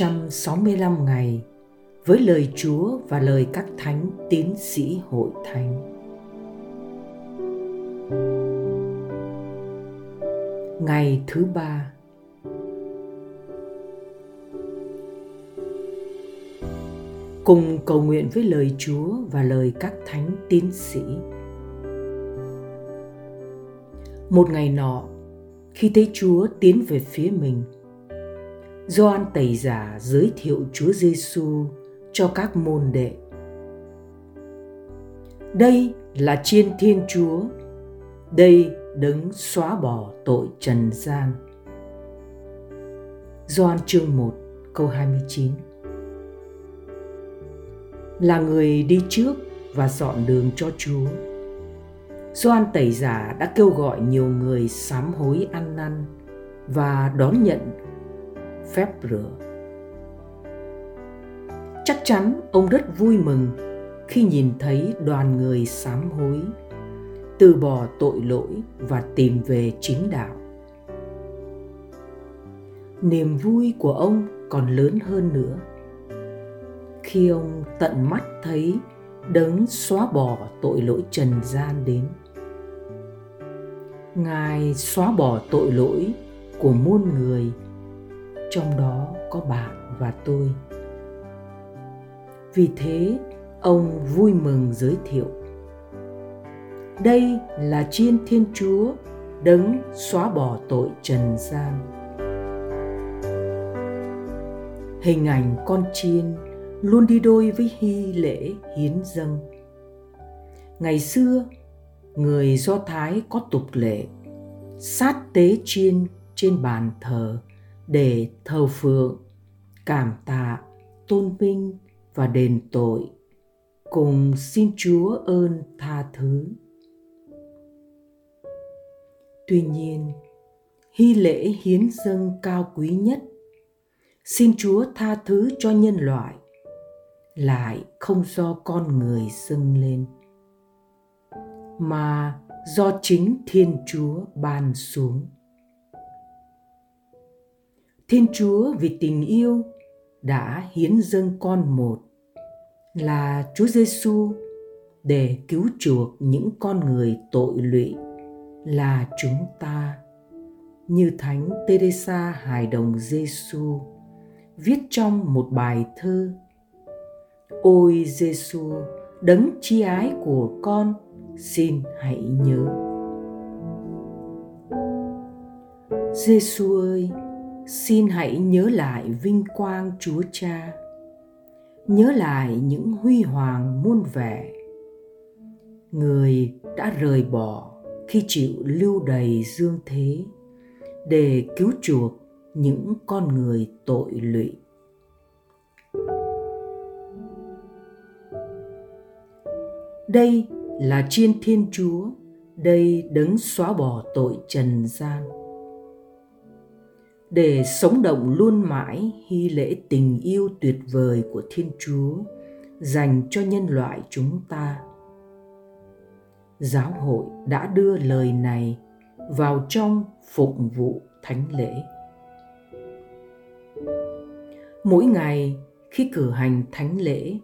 365 ngày với lời Chúa và lời các thánh tiến sĩ hội thánh. Ngày thứ ba Cùng cầu nguyện với lời Chúa và lời các thánh tiến sĩ. Một ngày nọ, khi thấy Chúa tiến về phía mình, Gioan Tẩy Giả giới thiệu Chúa Giêsu cho các môn đệ. Đây là chiên Thiên Chúa, đây đấng xóa bỏ tội trần gian. Gioan chương 1 câu 29 Là người đi trước và dọn đường cho Chúa. Gioan Tẩy Giả đã kêu gọi nhiều người sám hối ăn năn và đón nhận phép rửa. Chắc chắn ông rất vui mừng khi nhìn thấy đoàn người sám hối, từ bỏ tội lỗi và tìm về chính đạo. Niềm vui của ông còn lớn hơn nữa khi ông tận mắt thấy đấng xóa bỏ tội lỗi trần gian đến. Ngài xóa bỏ tội lỗi của muôn người trong đó có bạn và tôi. Vì thế, ông vui mừng giới thiệu. Đây là chiên thiên chúa đấng xóa bỏ tội trần gian. Hình ảnh con chiên luôn đi đôi với hy lễ hiến dâng. Ngày xưa, người do thái có tục lệ, sát tế chiên trên bàn thờ để thờ phượng, cảm tạ, tôn vinh và đền tội. Cùng xin chúa ơn tha thứ. Tuy nhiên, hy lễ hiến dâng cao quý nhất, xin chúa tha thứ cho nhân loại, lại không do con người dâng lên, mà do chính thiên chúa ban xuống. Thiên Chúa vì tình yêu đã hiến dâng con một là Chúa Giêsu để cứu chuộc những con người tội lụy là chúng ta. Như thánh Teresa hài đồng Giêsu viết trong một bài thơ, Ôi Giêsu đấng chi ái của con, xin hãy nhớ. Giêsu ơi xin hãy nhớ lại vinh quang chúa cha. Nhớ lại những huy hoàng muôn vẻ. Người đã rời bỏ khi chịu lưu đầy dương thế, để cứu chuộc những con người tội lụy. Đây là chiên thiên chúa, đây đấng xóa bỏ tội trần gian để sống động luôn mãi hy lễ tình yêu tuyệt vời của Thiên Chúa dành cho nhân loại chúng ta. Giáo hội đã đưa lời này vào trong phụng vụ thánh lễ. Mỗi ngày khi cử hành thánh lễ,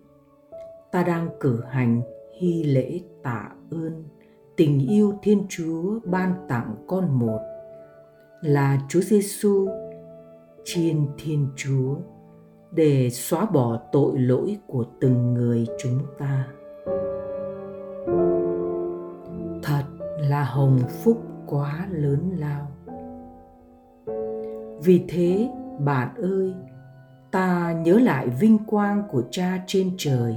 ta đang cử hành hy lễ tạ ơn tình yêu Thiên Chúa ban tặng con một là Chúa Giêsu trên Thiên Chúa để xóa bỏ tội lỗi của từng người chúng ta. Thật là hồng phúc quá lớn lao. Vì thế, bạn ơi, ta nhớ lại vinh quang của Cha trên trời.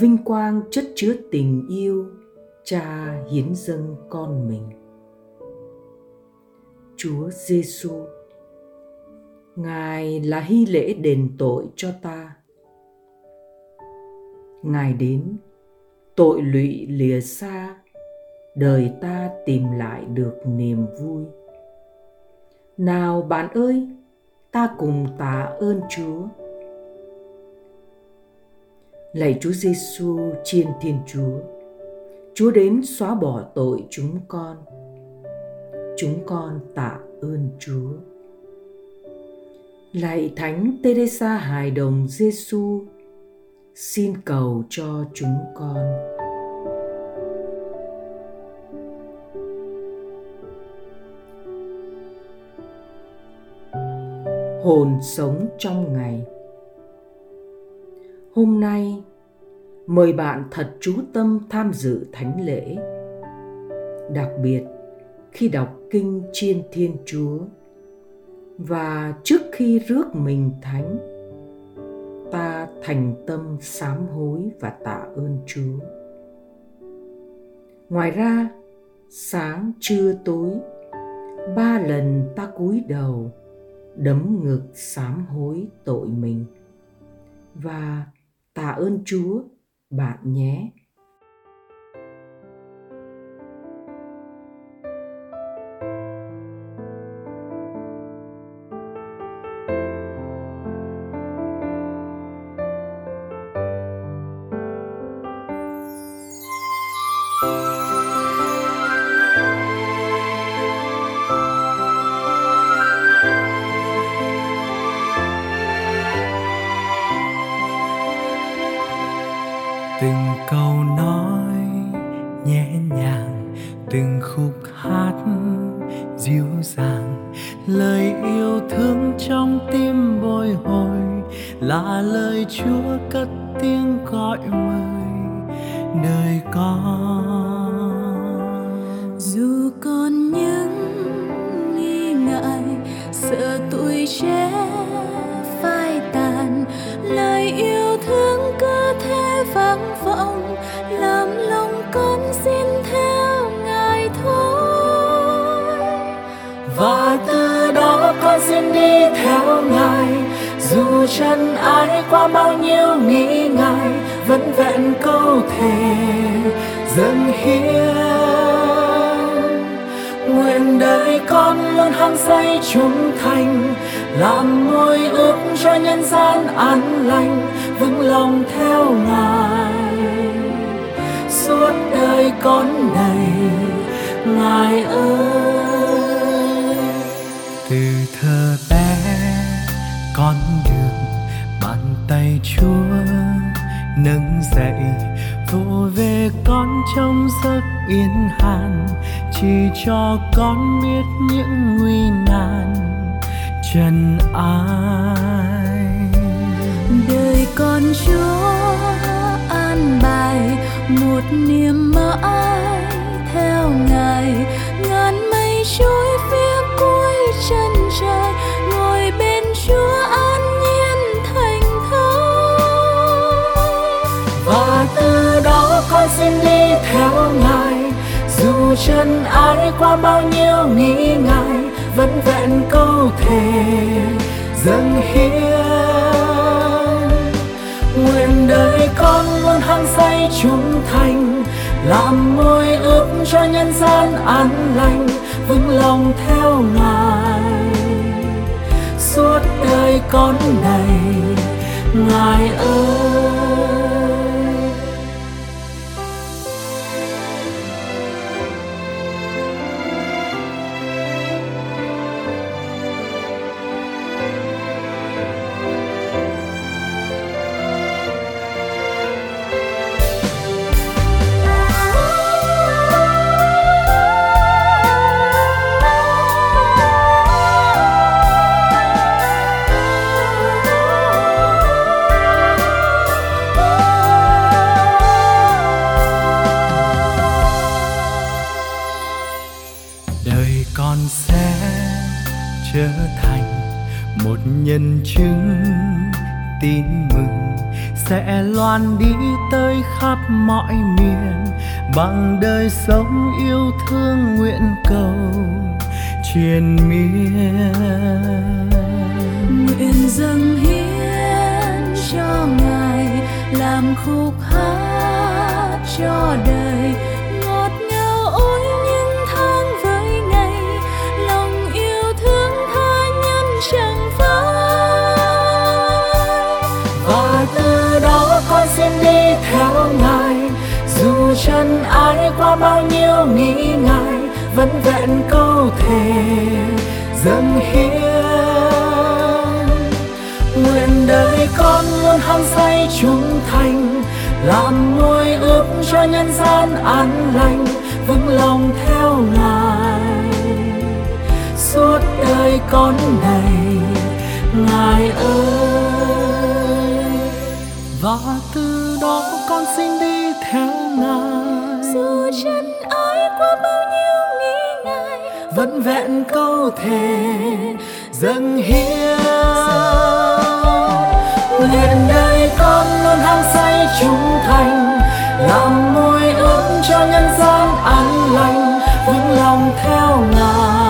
Vinh quang chất chứa tình yêu Cha hiến dâng con mình Chúa Giêsu. Ngài là hy lễ đền tội cho ta. Ngài đến, tội lụy lìa xa, đời ta tìm lại được niềm vui. Nào bạn ơi, ta cùng tạ ơn Chúa. Lạy Chúa Giêsu chiên Thiên Chúa, Chúa đến xóa bỏ tội chúng con chúng con tạ ơn Chúa lạy thánh teresa hài đồng giêsu xin cầu cho chúng con. Hồn sống trong ngày. Hôm nay, mời bạn thật chú tâm tham dự thánh lễ, đặc biệt khi đọc kinh chiên thiên chúa và trước khi rước mình thánh, ta thành tâm sám hối và tạ ơn chúa. Ngoài ra, sáng, trưa, tối, ba lần ta cúi đầu, đấm ngực sám hối tội mình. Và tạ ơn chúa, bạn nhé lời yêu thương trong tim bồi hồi, là lời chúa cất tiếng gọi mời đời con. Dù còn những nghi ngại, sợ tuổi trẻ phai tàn, lời yêu thương cứ thế vang xin đi theo ngài. Dù chân ai qua bao nhiêu nghĩ ngại, vẫn vẹn câu thề dâng hiến. Nguyện đời con luôn hăng say trung thành, làm môi ước cho nhân gian an lành, vững lòng theo ngài. Suốt đời con này, ngài ơi. Tay chúa, nâng dậy, vỗ về con trong giấc yên hàn, chỉ cho con biết những nguy nan, trần ai. Đời con chúa an bài một niềm mãi xin đi theo ngài. Dù chân ai qua bao nhiêu nghĩ ngại, vẫn vẹn câu thề dâng hiến. Nguyện đời con luôn hăng say trung thành, làm môi ước cho nhân gian an lành, vững lòng theo ngài. Suốt đời con này, ngài ơi. Tới khắp mọi miền, bằng đời sống yêu thương nguyện cầu truyền miên. Nguyện dâng hiến cho ngài, làm khúc hát cho đời. Thân ai qua bao nhiêu nghĩ ngại, vẫn vẹn câu thề dâng hiến. Nguyên đời con luôn hăng say trung thành, làm nuôi ước cho nhân gian an lành, vững lòng theo ngài. Suốt đời con này, ngài ơi, và từ đó con xin đi theo ngài dù chân ai qua bao nhiêu nghi ngại, vẫn vẹn câu thề dâng hiến. Nguyện đời con luôn hăng say trung thành, làm môi ước cho nhân gian an lành, vững lòng theo ngài.